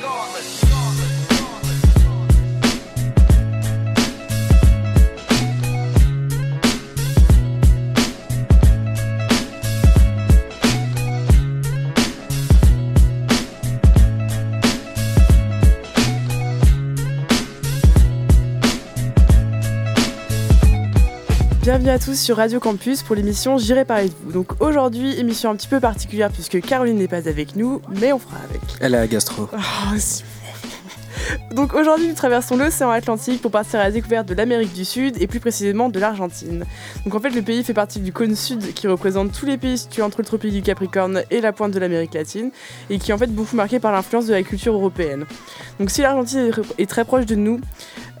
regardless. Bienvenue à tous sur Radio Campus pour l'émission J'irai parler de vous. Donc aujourd'hui, émission un petit peu particulière puisque Caroline n'est pas avec nous, mais on fera avec. Elle a gastro. Oh. Donc aujourd'hui, nous traversons l'océan Atlantique pour partir à la découverte de l'Amérique du Sud et plus précisément de l'Argentine. Donc en fait, le pays fait partie du cône sud qui représente tous les pays situés entre le tropique du Capricorne et la pointe de l'Amérique latine et qui est en fait beaucoup marqué par l'influence de la culture européenne. Donc si l'Argentine est très proche de nous,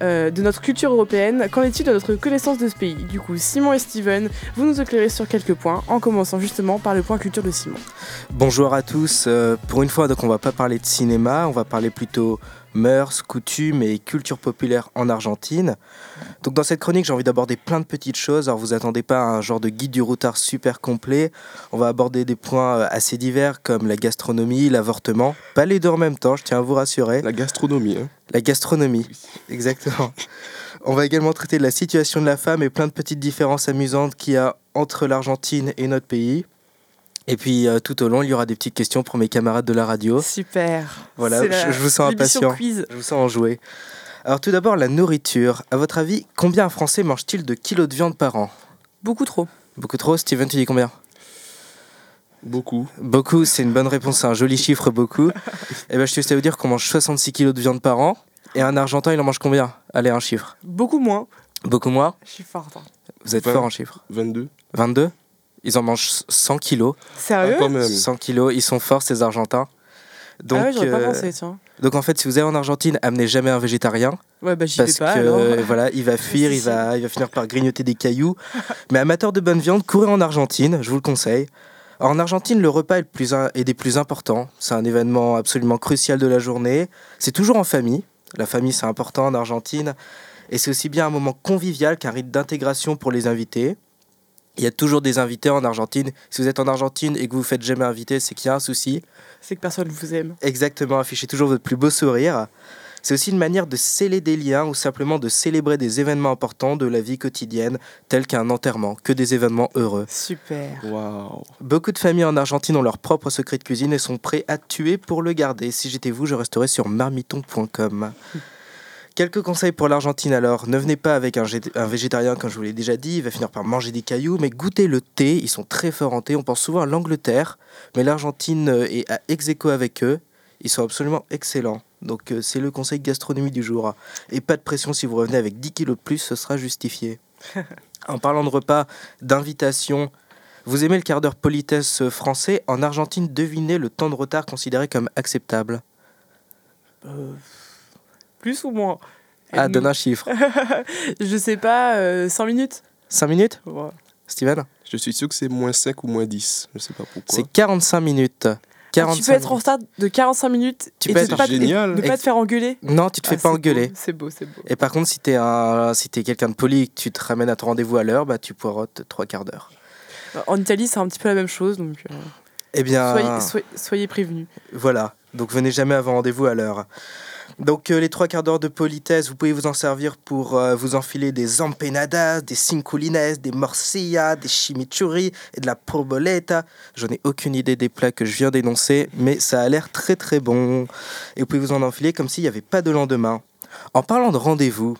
euh, de notre culture européenne, qu'en est-il de notre connaissance de ce pays? Du coup, Simon et Steven, vous nous éclairez sur quelques points, en commençant justement par le point culture de Simon. Bonjour à tous. Euh, pour une fois, donc on va pas parler de cinéma, on va parler plutôt mœurs, coutumes et culture populaire en Argentine. Donc dans cette chronique, j'ai envie d'aborder plein de petites choses. Alors vous attendez pas un genre de guide du routard super complet. On va aborder des points euh, assez divers comme la gastronomie, l'avortement. Pas les deux en même temps, je tiens à vous rassurer. La gastronomie. Hein. La gastronomie, exactement. On va également traiter de la situation de la femme et plein de petites différences amusantes qu'il y a entre l'Argentine et notre pays. Et puis euh, tout au long, il y aura des petites questions pour mes camarades de la radio. Super. Voilà, je, vous sens impatient. Quiz. Je vous sens en jouer. Alors tout d'abord, la nourriture. À votre avis, combien un Français mange-t-il de kilos de viande par an? Beaucoup trop. Beaucoup trop. Steven, tu dis combien? Beaucoup. Beaucoup, c'est une bonne réponse, c'est un joli chiffre, beaucoup. Et eh ben, je te à vous dire qu'on mange 66 kilos de viande par an. Et un Argentin, il en mange combien? Allez, un chiffre. Beaucoup moins. Beaucoup moins Je suis fort. Vous êtes fort en chiffres 22. 22 ils en mangent 100 kilos. Sérieux ah, quand même. 100 kilos, ils sont forts ces Argentins. Donc, ah ouais, j'aurais pas euh, pensé, tiens. Donc en fait, si vous allez en Argentine, amenez jamais un végétarien. Ouais, bah j'y vais pas. Que, voilà, il va fuir, il va, il va finir par grignoter des cailloux. Mais amateur de bonne viande, courez en Argentine, je vous le conseille. en Argentine, le repas est, le plus, est des plus importants. C'est un événement absolument crucial de la journée. C'est toujours en famille. La famille, c'est important en Argentine. Et c'est aussi bien un moment convivial qu'un rite d'intégration pour les invités. Il y a toujours des invités en Argentine. Si vous êtes en Argentine et que vous vous faites jamais inviter, c'est qu'il y a un souci. C'est que personne ne vous aime. Exactement, affichez toujours votre plus beau sourire. C'est aussi une manière de sceller des liens ou simplement de célébrer des événements importants de la vie quotidienne, tels qu'un enterrement, que des événements heureux. Super. Wow. Beaucoup de familles en Argentine ont leur propre secret de cuisine et sont prêts à tuer pour le garder. Si j'étais vous, je resterais sur marmiton.com. Quelques conseils pour l'Argentine alors. Ne venez pas avec un, végétarien, comme je vous l'ai déjà dit, il va finir par manger des cailloux, mais goûtez le thé, ils sont très forts en thé. On pense souvent à l'Angleterre, mais l'Argentine euh, est à ex avec eux. Ils sont absolument excellents. Donc euh, c'est le conseil gastronomie du jour. Et pas de pression si vous revenez avec 10 kilos de plus, ce sera justifié. en parlant de repas, d'invitation, vous aimez le quart d'heure politesse français? En Argentine, devinez le temps de retard considéré comme acceptable. Euh, plus ou moins Ah, donne un chiffre. je sais pas, 100 euh, minutes 5 minutes? Steven? Je suis sûr que c'est moins 5 ou moins 10. Je sais pas pourquoi. C'est 45 minutes. 45 tu peux être en retard de 45 minutes tu et peux être pas, génial. de pas te faire engueuler Non, tu te fais ah, pas engueuler. C'est beau, c'est beau. Et par contre, si tu es, si es quelqu'un de poli et que tu te ramènes à ton rendez-vous à l'heure, bah, tu poireautes trois quarts d'heure. En Italie, c'est un petit peu la même chose. Donc, euh, eh bien, soyez, soyez, soyez prévenus. Voilà, donc venez jamais avant rendez-vous à l'heure. Donc euh, les trois quarts d'heure de politesse, vous pouvez vous en servir pour euh, vous enfiler des empanadas, des cinculines, des morcillas, des chimichurri et de la proboleta. Je n'ai aucune idée des plats que je viens d'énoncer, mais ça a l'air très très bon. Et vous pouvez vous en enfiler comme s'il n'y avait pas de lendemain. En parlant de rendez-vous,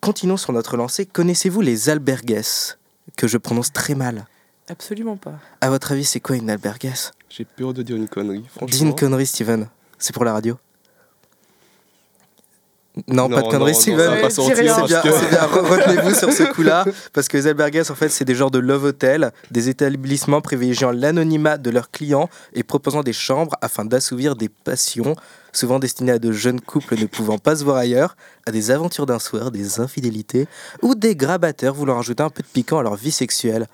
continuons sur notre lancée. Connaissez-vous les albergues que je prononce très mal? Absolument pas. À votre avis, c'est quoi une albergues? J'ai peur de dire une connerie, franchement. Dis une connerie, Steven. C'est pour la radio non, pas de conneries, Steven. C'est bien, retenez-vous sur ce coup-là, parce que les albergues, en fait, c'est des genres de love hotel, des établissements privilégiant l'anonymat de leurs clients et proposant des chambres afin d'assouvir des passions, souvent destinées à de jeunes couples ne pouvant pas se voir ailleurs, à des aventures d'un soir, des infidélités, ou des grabateurs voulant rajouter un peu de piquant à leur vie sexuelle.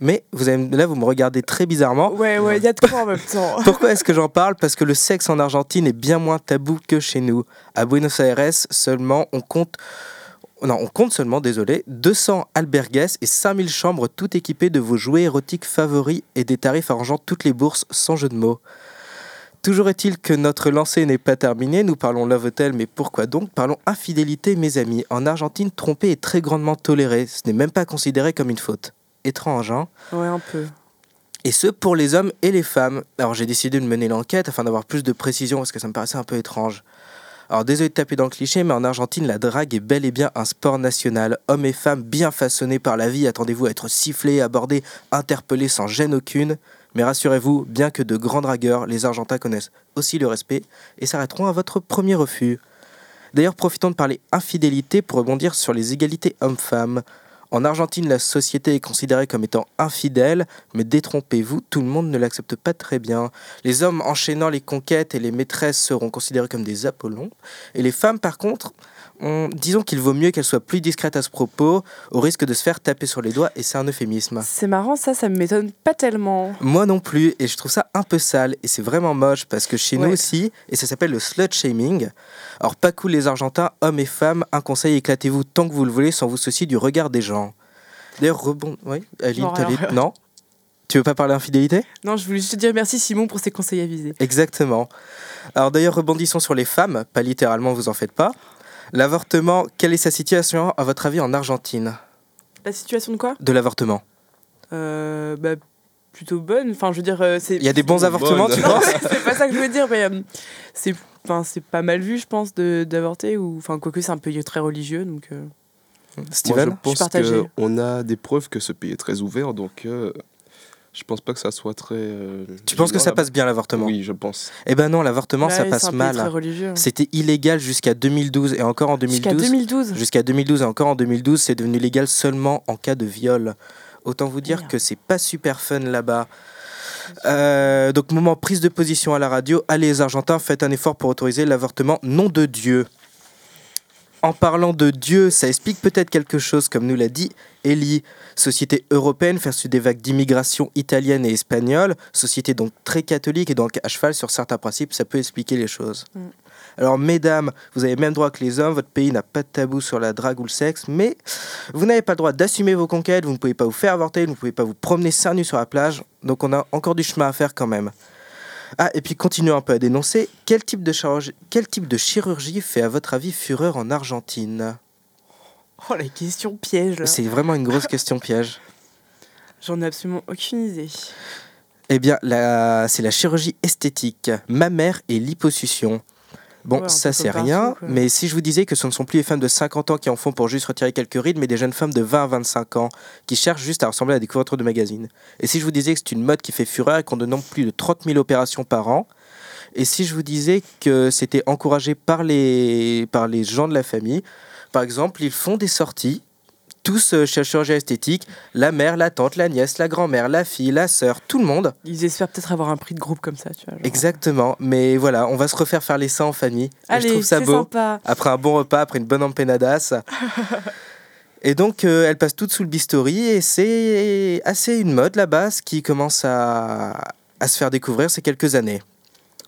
Mais vous avez, là, vous me regardez très bizarrement. Ouais, ouais, il y a de quoi en même temps. Pourquoi est-ce que j'en parle? Parce que le sexe en Argentine est bien moins tabou que chez nous. À Buenos Aires, seulement, on compte. Non, on compte seulement, désolé, 200 albergues et 5000 chambres toutes équipées de vos jouets érotiques favoris et des tarifs arrangeant toutes les bourses sans jeu de mots. Toujours est-il que notre lancée n'est pas terminée. Nous parlons Love Hotel, mais pourquoi donc? Parlons infidélité, mes amis. En Argentine, tromper est très grandement toléré. Ce n'est même pas considéré comme une faute. Étrange, hein Ouais, un peu. Et ce, pour les hommes et les femmes. Alors j'ai décidé de mener l'enquête afin d'avoir plus de précision parce que ça me paraissait un peu étrange. Alors désolé de taper dans le cliché, mais en Argentine, la drague est bel et bien un sport national. Hommes et femmes bien façonnés par la vie, attendez-vous à être sifflés, abordés, interpellés sans gêne aucune. Mais rassurez-vous, bien que de grands dragueurs, les Argentins connaissent aussi le respect et s'arrêteront à votre premier refus. D'ailleurs, profitons de parler infidélité pour rebondir sur les égalités hommes-femmes. En Argentine, la société est considérée comme étant infidèle, mais détrompez-vous, tout le monde ne l'accepte pas très bien. Les hommes enchaînant les conquêtes et les maîtresses seront considérés comme des Apollons, et les femmes, par contre, on- disons qu'il vaut mieux qu'elles soient plus discrètes à ce propos, au risque de se faire taper sur les doigts, et c'est un euphémisme. C'est marrant, ça, ça m'étonne pas tellement. Moi non plus, et je trouve ça un peu sale, et c'est vraiment moche, parce que chez nous aussi, et ça s'appelle le slut shaming. Alors pas cool les Argentins, hommes et femmes, un conseil, éclatez-vous tant que vous le voulez sans vous soucier du regard des gens. D'ailleurs, rebond... Oui, Aline, Non, rien. Non? Tu veux pas parler infidélité? Non, je voulais juste te dire merci Simon pour ses conseils avisés. Exactement. Alors d'ailleurs, rebondissons sur les femmes, pas littéralement, vous en faites pas. L'avortement, quelle est sa situation à votre avis en Argentine? La situation de quoi? De l'avortement euh, bah, Plutôt bonne. Enfin, je veux dire, euh, c'est. Il y a des bons Bonne. avortements, tu penses? C'est pas ça que je veux dire, mais euh, c'est. Enfin, c'est pas mal vu, je pense, de- d'avorter. Ou, enfin, quoique c'est un pays très religieux, donc. euh, Steven? Moi, je pense qu'on a des preuves que ce pays est très ouvert, donc euh, je pense pas que ça soit très. euh, Tu penses que ça passe bien l'avortement Oui, je pense. Eh ben non, l'avortement, ça ouais, passe mal. hein. C'était illégal jusqu'à 2012 et encore en Jusqu'à 2012. 2012. Jusqu'à 2012 et encore en 2012, c'est devenu légal seulement en cas de viol. Autant vous dire Merde. que c'est pas super fun là-bas. Euh, donc moment prise de position à la radio, allez les Argentins, faites un effort pour autoriser l'avortement, nom de Dieu. En parlant de Dieu, ça explique peut-être quelque chose, comme nous l'a dit Ellie. Société européenne face des vagues d'immigration italienne et espagnole, société donc très catholique et donc à cheval sur certains principes, ça peut expliquer les choses. Mm. Alors mesdames, vous avez même droit que les hommes, votre pays n'a pas de tabou sur la drague ou le sexe, mais vous n'avez pas le droit d'assumer vos conquêtes, vous ne pouvez pas vous faire avorter, vous ne pouvez pas vous promener seins nus sur la plage, donc on a encore du chemin à faire quand même. Ah, et puis continuons un peu à dénoncer, quel type de, chirurgie, quel type de chirurgie fait à votre avis fureur en Argentine? Oh, la question piège, là. C'est vraiment une grosse question piège. J'en ai absolument aucune idée. Eh bien, la... c'est la chirurgie esthétique, mammaire et liposuction. Bon, Ouais, ça c'est rien, quoi. mais si je vous disais que ce ne sont plus les femmes de 50 ans qui en font pour juste retirer quelques rides, mais des jeunes femmes de 20 à 25 ans qui cherchent juste à ressembler à des couvertures de magazines. Et si je vous disais que c'est une mode qui fait fureur et qu'on demande plus de 30 000 opérations par an, et si je vous disais que c'était encouragé par les, par les gens de la famille, par exemple, ils font des sorties, tous euh, chez le chirurgien esthétique, la mère, la tante, la nièce, la grand-mère, la fille, la sœur, tout le monde. Ils espèrent peut-être avoir un prix de groupe comme ça, tu vois. genre. Exactement, mais voilà, on va se refaire faire les seins en famille. Et Allez, je trouve ça beau. sympa. Après un bon repas, après une bonne empanadas. et donc, euh, elles passent toutes sous le bistouri et c'est assez une mode là-bas, ce qui commence à, à se faire découvrir ces quelques années.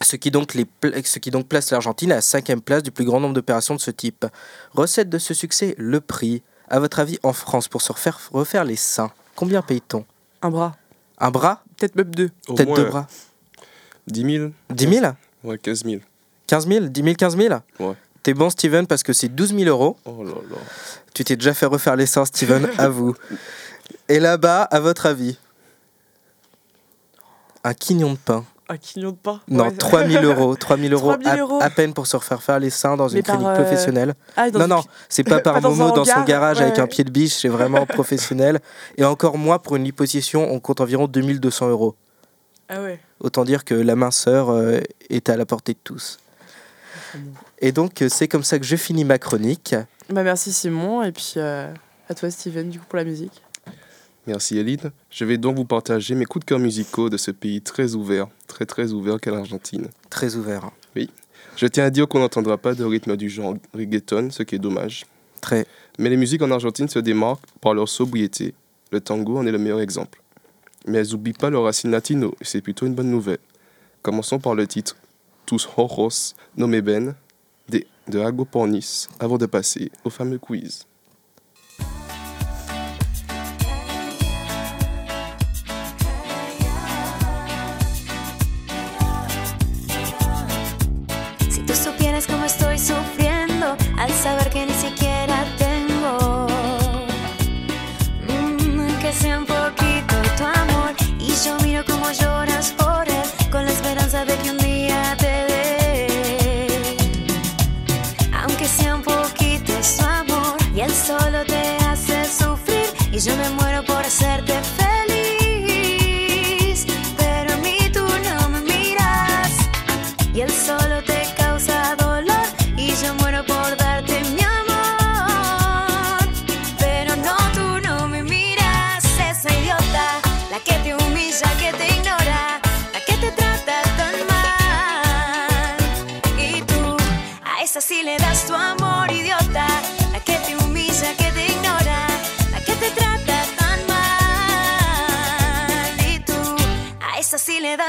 Ce qui, donc les pla- ce qui donc place l'Argentine à la cinquième place du plus grand nombre d'opérations de ce type. Recette de ce succès, le prix. À votre avis, en France, pour se refaire, refaire les seins, combien paye-t-on? Un bras. Un bras? Peut-être même deux. Au Peut-être moins deux bras 10 000 10 000 Ouais, 15 000. 15 000 10 000, 15 000 Ouais. T'es bon, Steven, parce que c'est 12 000 euros. Oh là là. Tu t'es déjà fait refaire les seins, Steven, à vous. Et là-bas, à votre avis? Un quignon de pain. De pain. Non, Ouais. 3 000 euros. 3 000 euros, 3 000 à, euros. à peine pour se refaire faire les seins dans une Mais clinique euh, professionnelle. Ah, Non, une non, c'est pas par Pas Momo dans son garage avec un pied de biche, c'est vraiment professionnel. Et encore moins pour une liposuction, on compte environ 2200 euros. Ah ouais. Autant dire que la minceur euh, est à la portée de tous. Et donc, euh, c'est comme ça que je finis ma chronique. Bah merci Simon et puis euh, à toi Steven du coup pour la musique. Merci Eline. Je vais donc vous partager mes coups de cœur musicaux de ce pays très ouvert, très très ouvert qu'est l'Argentine. Très ouvert. Je tiens à dire qu'on n'entendra pas de rythme du genre reggaeton, ce qui est dommage. Très. Mais les musiques en Argentine se démarquent par leur sobriété. Le tango en est le meilleur exemple. Mais elles n'oublient pas leurs racines latino, et c'est plutôt une bonne nouvelle. Commençons par le titre Tous Ojos No Me Ben de, de Ago Pornis, avant de passer au fameux quiz. Y yo me muero por hacerte.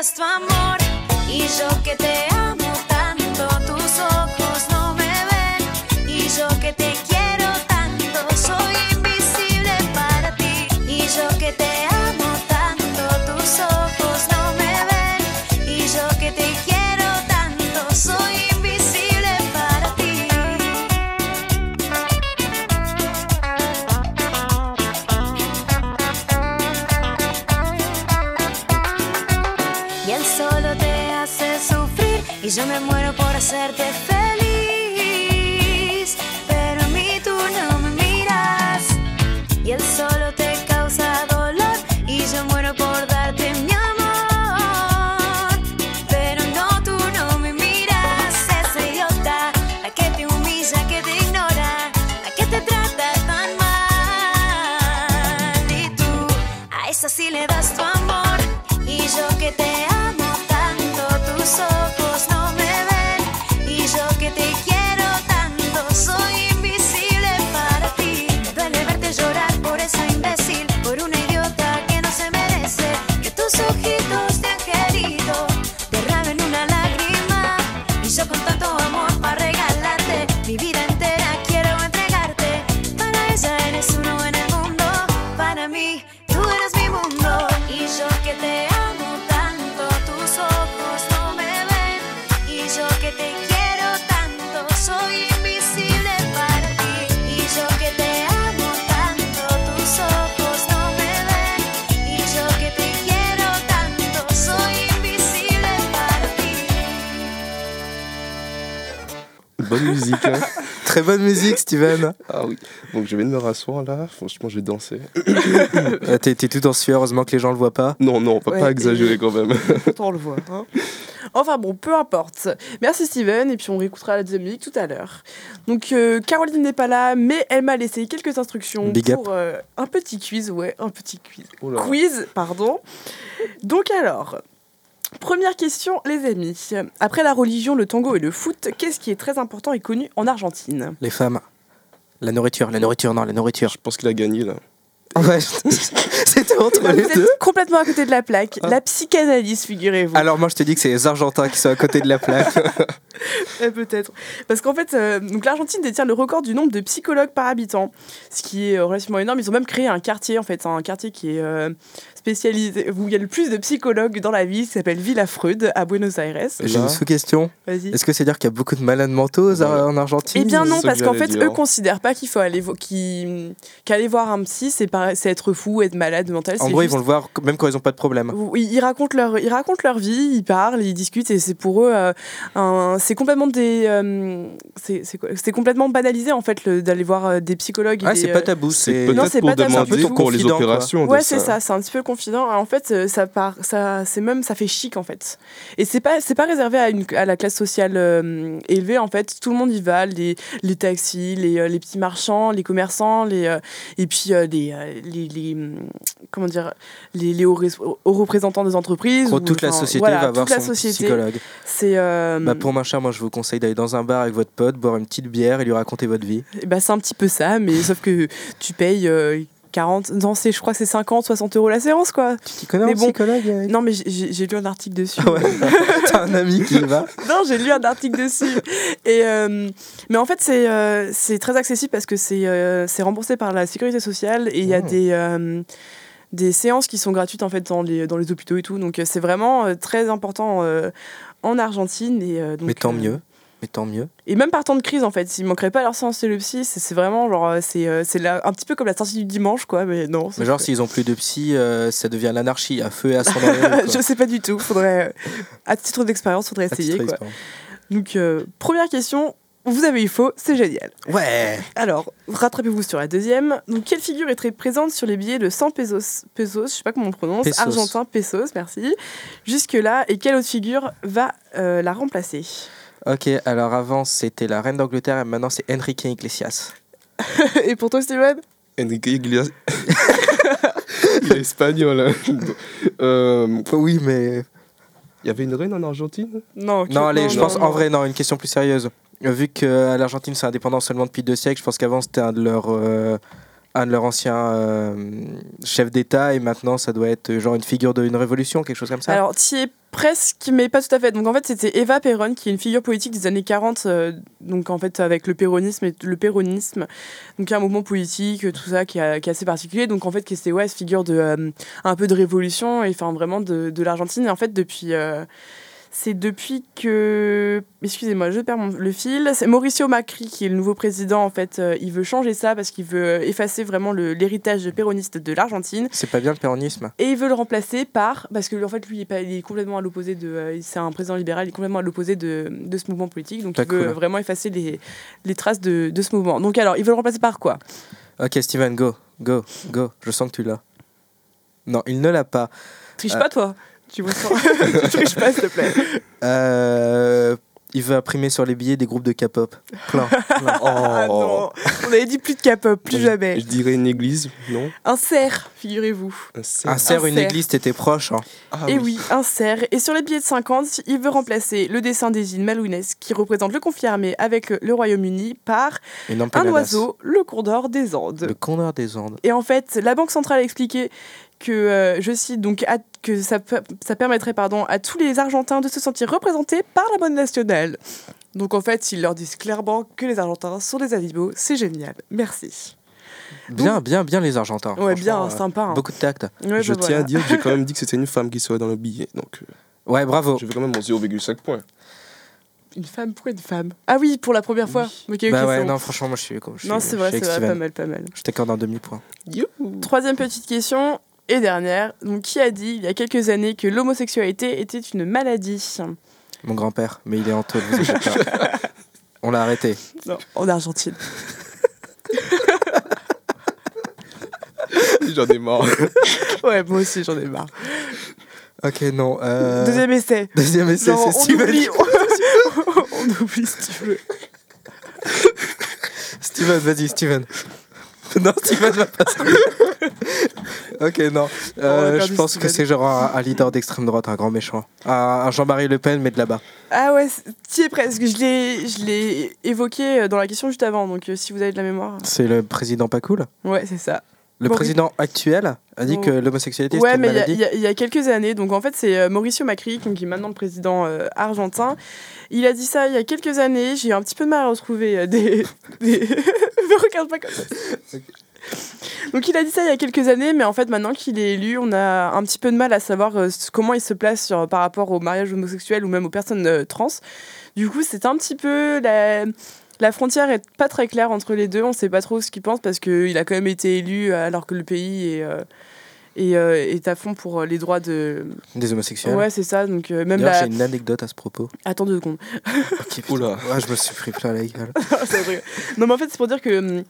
Das tu amor. Y yo que te amo tanto, tus ojos no me ven. Y yo que te quiero hacerte feliz. Bonne musique, hein Très bonne musique, Steven. Ah oui. Donc je de me rasseoir là. Franchement, je vais danser. Euh, T'es t'es tout en sueur, heureusement que les gens le voient pas. Non, non, on Ouais, pas exagérer quand même. on le voit. hein. Enfin bon, peu importe. Merci Steven, et puis on réécoutera la deuxième musique tout à l'heure. Donc euh, Caroline n'est pas là, mais elle m'a laissé quelques instructions Big pour euh, un petit quiz, ouais, un petit quiz. Oh. Quiz, pardon. Donc alors, première question les amis. Après la religion, le tango et le foot, qu'est-ce qui est très important et connu en Argentine? Les femmes. La nourriture, la nourriture, non, la nourriture. Je pense qu'il a gagné là. Ouais, c'était entre Bah, les Vous deux. êtes complètement à côté de la plaque. Ah. La psychanalyse, figurez-vous. Alors moi je te dis que c'est les Argentins qui sont à côté de la plaque. Euh, Peut-être. Parce qu'en fait, euh, donc l'Argentine détient le record du nombre de psychologues par habitant, ce qui est relativement énorme. Ils ont même créé un quartier, en fait, un quartier qui est euh, spécialisé, où il y a le plus de psychologues dans la ville, qui s'appelle Villa Freud, à Buenos Aires. J'ai une sous-question. Vas-y. Est-ce que c'est dire qu'il y a beaucoup de malades mentaux aux- Ouais. en Argentine Eh bien non, parce que qu'en fait, dire. eux considèrent pas qu'il faut aller qu'aller voir un psy, c'est être fou, être malade mental. En c'est gros, ils vont le voir même quand ils n'ont pas de problème. Oui, ils racontent leur, ils racontent leur vie, ils parlent, ils discutent et c'est pour eux, euh, un- c'est complètement des, euh, c'est c'est quoi- c'est complètement banalisé en fait le- d'aller voir euh, des psychologues. Ah, c'est pas tabou. C'est C'est Non, peut-être c'est pour pas tabou. demander C'est un peu ton pour les opérations. Ouais, c'est ça, c'est un petit peu confident. En fait, euh, ça part, ça, c'est même, ça fait chic en fait. Et c'est pas, c'est pas réservé à, une, à la classe sociale euh, élevée en fait. Tout le monde y va, les, les taxis, les, euh, les petits marchands, les commerçants, les, euh, et puis euh, les, les, les, hum, comment dire, les, les hauts, représentants des entreprises. Toute la société voilà, va voir son société. psychologue. C'est, Bah, pour ma chère, moi je vous conseille d'aller dans un bar avec votre pote, boire une petite bière et lui raconter votre vie. eh ben, c'est un petit peu ça, mais sauf que tu payes. Euh, 40, non, c'est, je crois que c'est 50, 60 euros la séance, quoi. Tu t'y connais Mais en bon, psychologue Non, mais j'ai- lu un article dessus. Ouais. T'as un ami qui y va? Non, j'ai lu un article dessus. Et, euh, mais en fait, c'est euh, c'est très accessible parce que c'est euh, c'est remboursé par la sécurité sociale et il y a Oh. des, des séances qui sont gratuites en fait dans les, dans les hôpitaux et tout. Donc c'est vraiment euh, très important euh, en Argentine. Et, euh, donc, Mais tant mieux. Mais tant mieux. Et même par temps de crise, en fait, s'il manquerait pas leur séance le psy, c'est vraiment genre, euh, c'est euh, un petit peu comme la sortie du dimanche, quoi. Mais non. Mais genre, s'ils ont plus de psy, euh, ça devient l'anarchie, à feu et à sang je sais pas du tout. Faudrait, à titre d'expérience, faudrait essayer, quoi. Donc, euh, première question vous avez eu faux, c'est génial. Ouais. Alors, rattrapez-vous sur la deuxième. Donc, quelle figure est très présente sur les billets de 100 pesos, pesos je sais pas comment on prononce, Pesos. argentin pesos, merci. Jusque-là, et quelle autre figure va euh, la remplacer? Ok, alors avant c'était la reine d'Angleterre et maintenant c'est Enrique Iglesias. Et pour toi, Steven? Enrique Iglesias. Il est espagnol. hein. Euh, Oui, mais. Il y avait une reine en Argentine? Non, Non, allez, je non, pense non. en vrai, non, une question plus sérieuse. Vu que euh, l'Argentine c'est indépendant seulement depuis deux siècles, je pense qu'avant c'était un de leurs. euh, un de leurs anciens euh, chefs d'État et maintenant ça doit être genre une figure d'une révolution, quelque chose comme ça. Alors, tu es presque, mais pas tout à fait. Donc, en fait, c'était Eva Perón, qui est une figure politique des années 40, euh, donc en fait, avec le péronisme et le péronisme. Donc, un mouvement politique, tout ça, qui, est assez particulier. Donc, en fait, qui c'est ouais, cette figure de euh, un peu de révolution et enfin vraiment de l'Argentine. Et en fait, depuis. Euh, c'est depuis que. Excusez-moi, je perds mon- le fil. C'est Mauricio Macri qui est le nouveau président. En fait, euh, il veut changer ça parce qu'il veut effacer vraiment l'héritage péroniste de l'Argentine. C'est pas bien le péronisme. Et il veut le remplacer par. Parce que en fait, lui, il est, pas- il est complètement à l'opposé de. euh, c'est un président libéral, il est complètement à l'opposé de, de ce mouvement politique. Donc, il veut cool. vraiment effacer les, les traces de, de ce mouvement. Donc, alors, il veut le remplacer par quoi? Ok, Steven, go, go, go. Je sens que tu l'as. Non, il ne l'a pas. Triche Euh. pas, toi Tu vois ça Triche pas, s'il te plaît. Euh, il veut imprimer sur les billets des groupes de K-pop. Plein. plein. Ah non On avait dit plus de K-pop, plus Je- jamais. Je dirais une église, non? Un cerf, figurez-vous. Un cerf. Un cerf, Un une cerf. église, t'étais proche. hein. Ah Et oui, un cerf. Et sur les billets de 50, il veut remplacer le dessin des îles Malouines qui représente le conflit armé avec le Royaume-Uni par un oiseau, le condor des Andes. Le condor des Andes. Et en fait, la Banque centrale a expliqué que, euh, je cite, donc, à- que ça, ça permettrait pardon, à tous les Argentins de se sentir représentés par la monnaie nationale. Donc en fait, ils leur disent clairement que les Argentins sont des animaux. C'est génial. Merci. Bien, bien, bien les Argentins. Ouais, bien, euh, sympa. hein. Beaucoup de tact. Ouais, Je bah, tiens voilà. à dire que j'ai quand même dit que c'était une femme qui serait dans le billet. Donc, euh, Ouais, bravo. je vais quand même mon 0,5 points. Une femme, pourquoi une femme? Ah oui, pour la première fois. Ok, ok, bah ouais, bon. non, franchement, moi je suis. je suis- Non, c'est vrai, c'est pas mal, pas mal. Je t'accorde un demi-point. Troisième petite question et dernière. Donc, qui a dit il y a quelques années que l'homosexualité était une maladie? Mon grand-père, mais il est en taule, vous inquiétez pas. On l'a arrêté. Non, en Argentine. J'en ai marre. Ouais, moi aussi, j'en ai marre. Ok, non. euh, Deuxième essai. Deuxième essai, Non, c'est on Steven. oublie. on oublie si tu veux. Steven, vas-y, Steven. non, Steven va pas se Ok, non. Euh, je pense que c'est genre un, un leader d'extrême droite, un grand méchant. Un, un Jean-Marie Le Pen, mais de là-bas. Ah ouais, tu es presque. Je l'ai, je l'ai évoqué euh, dans la question juste avant, donc euh, si vous avez de la mémoire. C'est le président pas cool? Ouais, c'est ça. Le Maurice- président actuel a dit Oh. que l'homosexualité Ouais, c'était une mais il y a- maladie. il y, a- il y a quelques années, donc en fait c'est Mauricio Macri, qui est maintenant le président euh, argentin. Il a dit ça il y a quelques années. J'ai eu un petit peu de mal à retrouver euh, des. des... Me regarde pas comme ça. Donc il a dit ça il y a quelques années, mais en fait maintenant qu'il est élu, on a un petit peu de mal à savoir euh, comment il se place sur- par rapport au mariage homosexuel ou même aux personnes euh, trans. Du coup, c'est un petit peu la, la frontière est pas très claire entre les deux. On sait pas trop ce qu'il pense parce qu'il a quand même été élu euh, alors que le pays est, euh, est, euh, est à fond pour les droits de. Des homosexuels. Ouais, c'est ça. Donc euh, même la. j'ai une anecdote à ce propos. Attends deux secondes. Oula. Ouais, je me suis pris plein la gueule. Non, mais en fait, c'est pour dire que hum,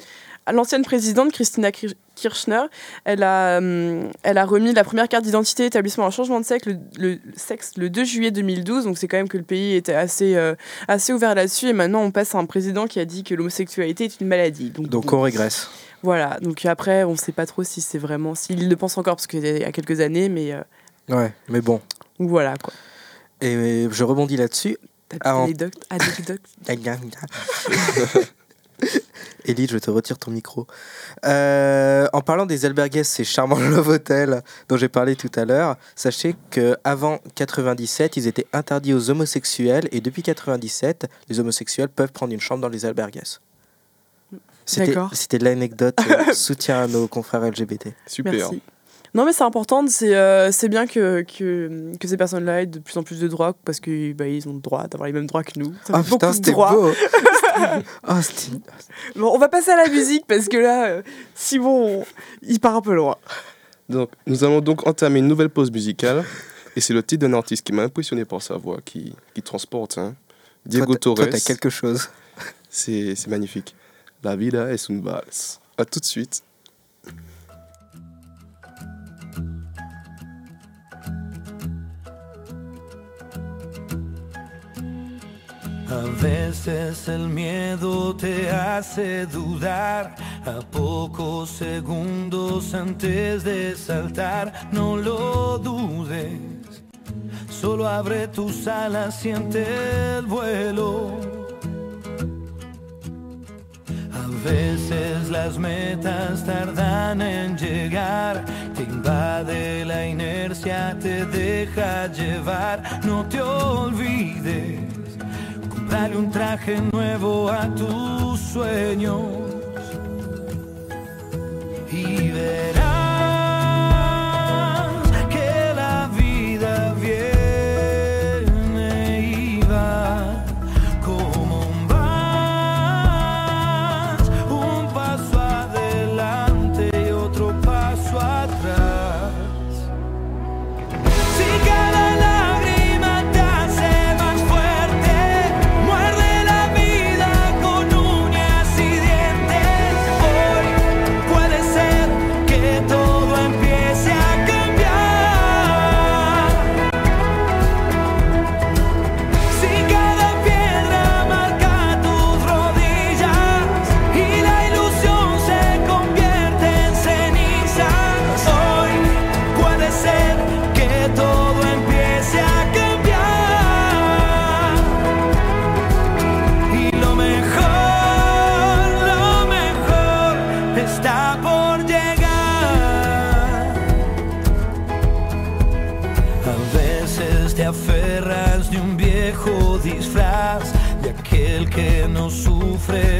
l'ancienne présidente, Christina Kir- Kirchner, elle a, hum, elle a remis la première carte d'identité établissement un changement de sexe le, le- sexe le 2 juillet 2012. Donc, c'est quand même que le pays était assez, euh, assez ouvert là-dessus. Et maintenant, on passe à un président qui a dit que l'homosexualité est une maladie. Donc, on régresse. voilà. Donc, après, on sait pas trop si c'est vraiment. S'il le pense encore, parce qu'il y a quelques années. Mais euh, Ouais, mais bon. voilà, quoi. Et je rebondis là-dessus. T'as Ah, anecdotes- anecdotes? Ellie, je te retire ton micro. Euh, en parlant des albergues, ces charmants love hotels dont j'ai parlé tout à l'heure, sachez que avant 97, ils étaient interdits aux homosexuels et depuis 97, les homosexuels peuvent prendre une chambre dans les albergues. C'était l'anecdote euh, soutien à nos confrères LGBT. Super. Merci. Non, mais c'est important, c'est euh, c'est bien que, que, que ces personnes-là aient de plus en plus de droits parce qu'ils bah, ils ont le droit d'avoir les mêmes droits que nous. Ça Ah fait putain, de c'était droits. beau Oh, c'était- Bon, on va passer à la musique parce que là, euh, Simon, on- il part un peu loin. Donc, nous allons donc entamer une nouvelle pause musicale. Et c'est le titre d'un artiste qui m'a impressionné par sa voix, qui, qui transporte. hein. Diego Toi, Torres. Toi, t'as quelque chose. C'est c'est magnifique. La vida es un vals. À tout de suite. A veces el miedo te hace dudar a pocos segundos antes de saltar. No lo dudes, solo abre tus alas, siente el vuelo. A veces las metas tardan en llegar, te invade la inercia, te deja llevar. No te olvides Dale un traje nuevo a tus sueños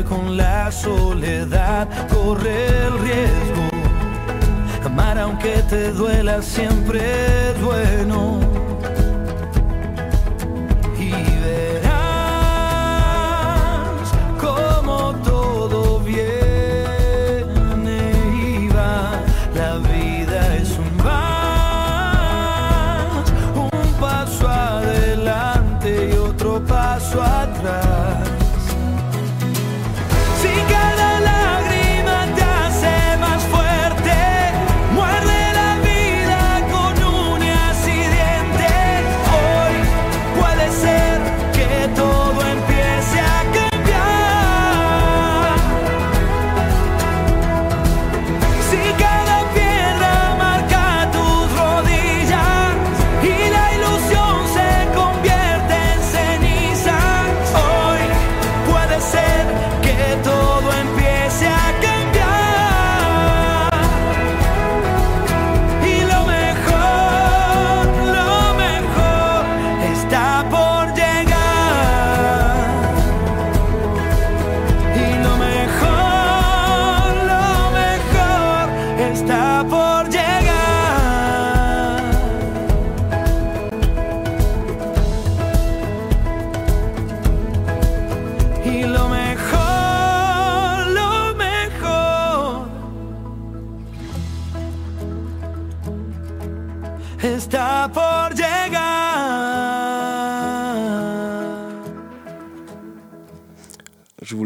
con la soledad, corre el riesgo. Amar aunque te duela siempre es bueno.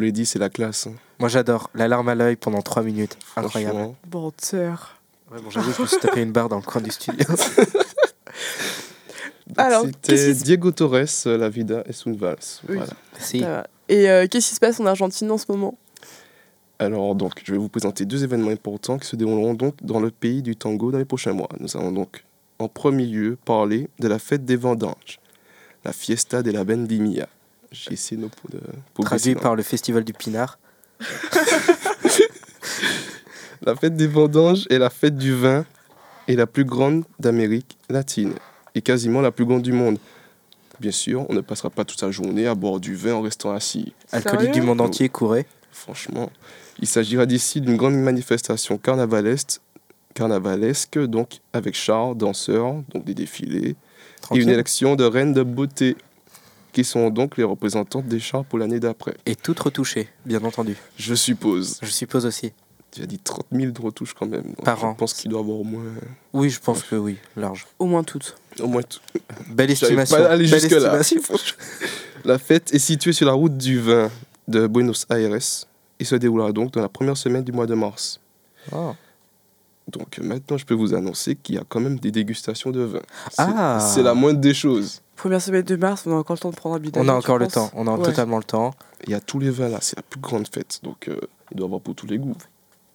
L'ai dit, c'est la classe. hein. Moi j'adore. La larme à l'œil pendant 3 minutes. Incroyable. Franchement. Menteur. Ouais, bon, j'avoue, je me suis tapé une barre dans le coin du studio. Alors, C'était qu'est-ce qui se- Diego Torres, euh, La vida es un vals. Oui. Voilà. si. Et euh, qu'est-ce qui se passe en Argentine en ce moment? Alors donc, je vais vous présenter deux événements importants qui se dérouleront donc dans le pays du tango dans les prochains mois. Nous allons donc en premier lieu parler de la fête des vendanges, la fiesta de la vendimia. J'ai essayé de de- Traduit par le festival du Pinard. La fête des vendanges est la fête du vin et la plus grande d'Amérique latine et quasiment la plus grande du monde. Bien sûr, on ne passera pas toute sa journée à boire du vin en restant assis. Alcoolique du monde entier, courez. Franchement, il s'agira d'ici d'une grande manifestation carnavalesque, carnavalesque donc avec chars, danseurs, donc des défilés, et une élection de reines de beauté, qui sont donc les représentantes des chars pour l'année d'après. Et toutes retouchées, bien entendu. Je suppose. Je suppose aussi. Tu as dit 30 000 de retouches quand même. donc Par je an. pense qu'il doit y avoir au moins, Oui, je pense que oui, large. Au moins toutes. au moins tout. Belle estimation. pas aller Belle jusque-là. La fête est située sur la route du vin, de Buenos Aires. Il se déroulera donc dans la première semaine du mois de mars. Oh. Donc maintenant, je peux vous annoncer qu'il y a quand même des dégustations de vin. C'est Ah. c'est la moindre des choses. Première semaine de mars, on a encore le temps de prendre un billet On a encore le penses temps, on a Ouais. totalement le temps. Il y a tous les vins là, c'est la plus grande fête. Donc euh, il doit y avoir pour tous les goûts.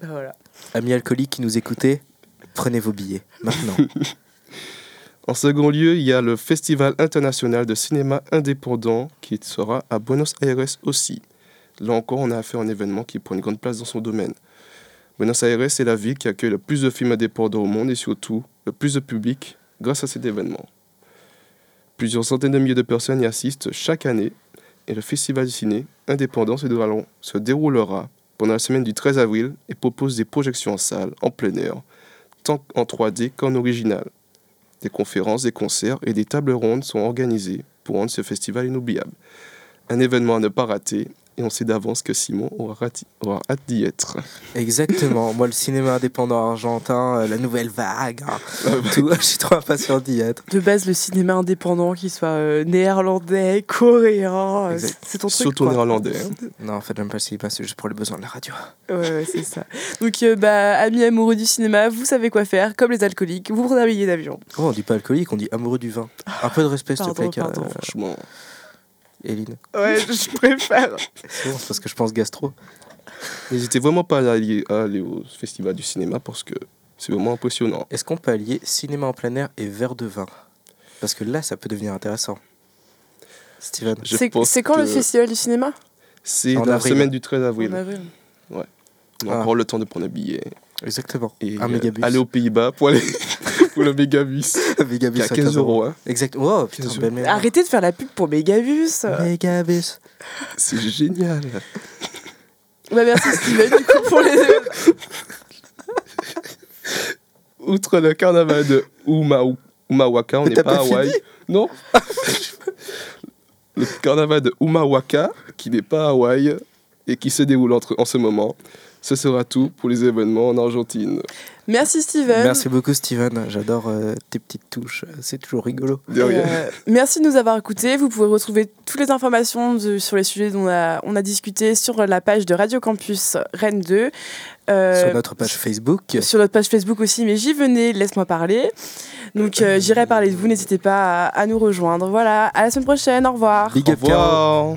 Bah voilà. Amis alcooliques qui nous écoutez, prenez vos billets maintenant. En second lieu, il y a le Festival international de cinéma indépendant qui sera à Buenos Aires aussi. Là encore, on a affaire à un événement qui prend une grande place dans son domaine. Buenos Aires est la ville qui accueille le plus de films indépendants au monde et surtout le plus de public grâce à cet événement. Plusieurs centaines de milliers de personnes y assistent chaque année et le Festival du ciné indépendant se déroulera, se déroulera pendant la semaine du 13 avril et propose des projections en salle, en plein air, tant en 3D qu'en original. Des conférences, des concerts et des tables rondes sont organisées pour rendre ce festival inoubliable. Un événement à ne pas rater et on sait d'avance que Simon aura, rati- aura hâte d'y être. Exactement, moi le cinéma indépendant argentin, euh, la nouvelle vague, hein, tout, je suis trop impatient d'y être. De base, le cinéma indépendant, qu'il soit euh, néerlandais, coréen, euh, Exact. c'est ton truc. Surtout néerlandais. hein. Non, en fait, j'aime pas le cinéma, c'est juste pour les besoins de la radio. Ouais, ouais, c'est ça. Donc, euh, bah, amis amoureux du cinéma, vous savez quoi faire, comme les alcooliques, vous prenez un billet d'avion. Oh, on dit pas alcoolique, on dit amoureux du vin. Un peu de respect, s'il te plaît, pardon. euh, Franchement, Eline. Ouais, je préfère. C'est bon, c'est parce que je pense gastro. n'hésitez vraiment pas à aller, à aller au festival du cinéma parce que c'est vraiment impressionnant. Est-ce qu'on peut allier cinéma en plein air et verre de vin? Parce que là, ça peut devenir intéressant. Steven Je C'est pense c'est quand le festival du cinéma? C'est En dans la avril. semaine du 13 avril. En avril. On a Ah. encore le temps de prendre un billet Exactement. et un euh, mégabus. aller aux Pays-Bas pour, aller pour le mégabus. Un mégabus qui est à 15 euros. hein. Exact. Oh, putain, 15 belle merde. Arrêtez de faire la pub pour Megabus. Mégabus. C'est génial. Bah, merci Steven, du coup, pour les. Outre le carnaval de Uma- Umawaka, on n'est pas à Hawaï. Non. le carnaval de Umawaka, qui n'est pas à Hawaï et qui se déroule entre- en ce moment. Ce sera tout pour les événements en Argentine. Merci Steven. Merci beaucoup, Steven. J'adore euh, tes petites touches. C'est toujours rigolo. De rien. Euh, merci de nous avoir écoutés. Vous pouvez retrouver toutes les informations de- sur les sujets dont on a, on a discuté sur la page de Radio Campus Rennes 2. Euh, Sur notre page Facebook. sur notre page Facebook aussi, mais j'y venais, laisse-moi parler. Donc euh, j'irai parler de vous, n'hésitez pas à, à nous rejoindre. Voilà, à la semaine prochaine, au revoir. Big Au revoir.